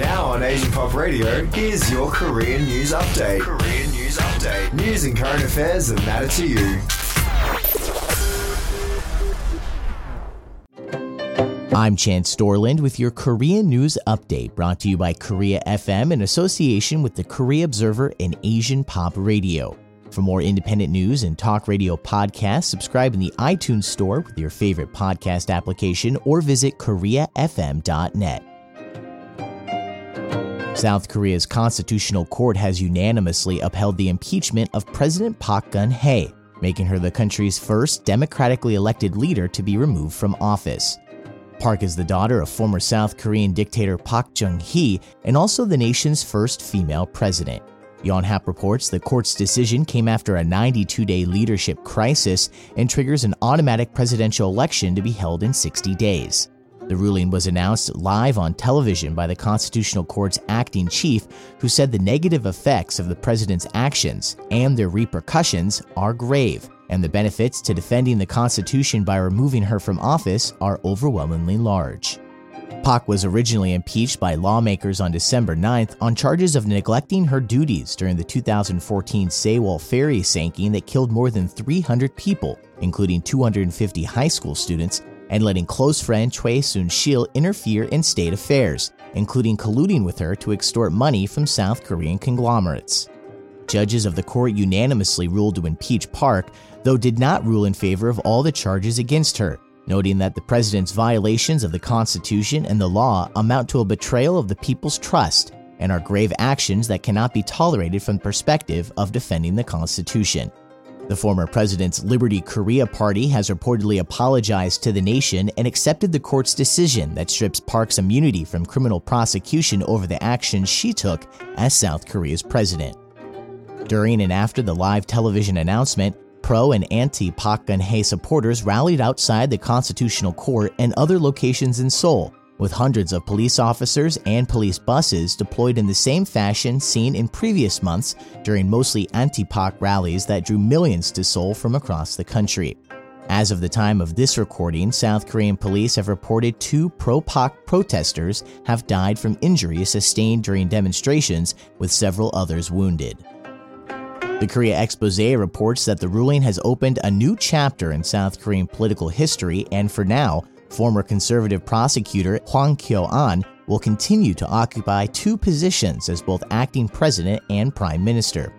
Now on Asian Pop Radio, here's your Korean news update. Korean news update. News and current affairs that matter to you. I'm Chance Dorland with your Korean news update brought to you by Korea FM in association with the Korea Observer and Asian Pop Radio. For more independent news and talk radio podcasts, subscribe in the iTunes Store with your favorite podcast application or visit KoreaFM.net. South Korea's Constitutional Court has unanimously upheld the impeachment of President Park Geun-hye, making her the country's first democratically elected leader to be removed from office. Park is the daughter of former South Korean dictator Park Chung-hee and also the nation's first female president. Yonhap reports the court's decision came after a 92 day leadership crisis and triggers an automatic presidential election to be held in 60 days. The ruling was announced live on television by the Constitutional Court's acting chief, who said the negative effects of the president's actions and their repercussions are grave, and the benefits to defending the Constitution by removing her from office are overwhelmingly large. Park was originally impeached by lawmakers on December 9th on charges of neglecting her duties during the 2014 Sewol ferry sinking that killed more than 300 people, including 250 high school students, and letting close friend Choi Soon-sil interfere in state affairs, including colluding with her to extort money from South Korean conglomerates. Judges of the court unanimously ruled to impeach Park, though did not rule in favor of all the charges against her, noting that the president's violations of the Constitution and the law amount to a betrayal of the people's trust and are grave actions that cannot be tolerated from the perspective of defending the Constitution. The former president's Liberty Korea party has reportedly apologized to the nation and accepted the court's decision that strips Park's immunity from criminal prosecution over the actions she took as South Korea's president. During and after the live television announcement, pro and anti Park Geun-hye supporters rallied outside the Constitutional Court and other locations in Seoul, with hundreds of police officers and police buses deployed in the same fashion seen in previous months during mostly anti Park rallies that drew millions to Seoul from across the country. As of the time of this recording, South Korean police have reported two pro Park protesters have died from injuries sustained during demonstrations, with several others wounded. The Korea Expose reports that the ruling has opened a new chapter in South Korean political history, and for now, former conservative prosecutor Hwang Kyo-an will continue to occupy two positions as both acting president and prime minister.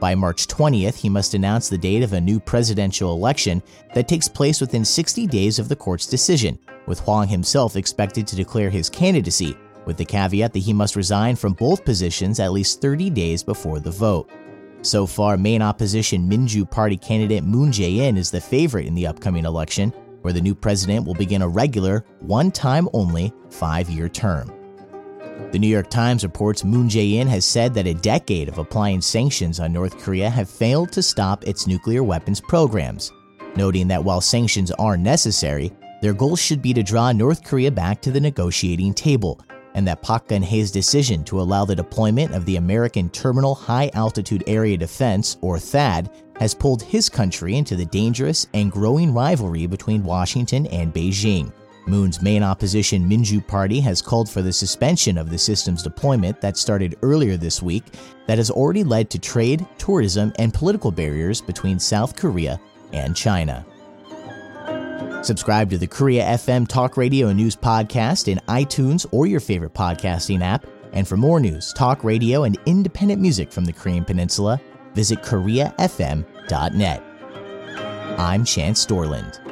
By March 20th, he must announce the date of a new presidential election that takes place within 60 days of the court's decision, with Hwang himself expected to declare his candidacy, with the caveat that he must resign from both positions at least 30 days before the vote. So far, main opposition Minju Party candidate Moon Jae-in is the favorite in the upcoming election, where the new president will begin a regular, one time only, five year term. The New York Times reports Moon Jae-in has said that a decade of applying sanctions on North Korea have failed to stop its nuclear weapons programs, noting that while sanctions are necessary, their goal should be to draw North Korea back to the negotiating table and that Park Geun-hye's decision to allow the deployment of the American Terminal High Altitude Area Defense, or THAAD, has pulled his country into the dangerous and growing rivalry between Washington and Beijing. Moon's main opposition, Minju Party, has called for the suspension of the system's deployment that started earlier this week, that has already led to trade, tourism, and political barriers between South Korea and China. Subscribe to the Korea FM Talk Radio and News Podcast in iTunes or your favorite podcasting app. And for more news, talk radio, and independent music from the Korean Peninsula, visit KoreaFM.net. I'm Chance Dorland.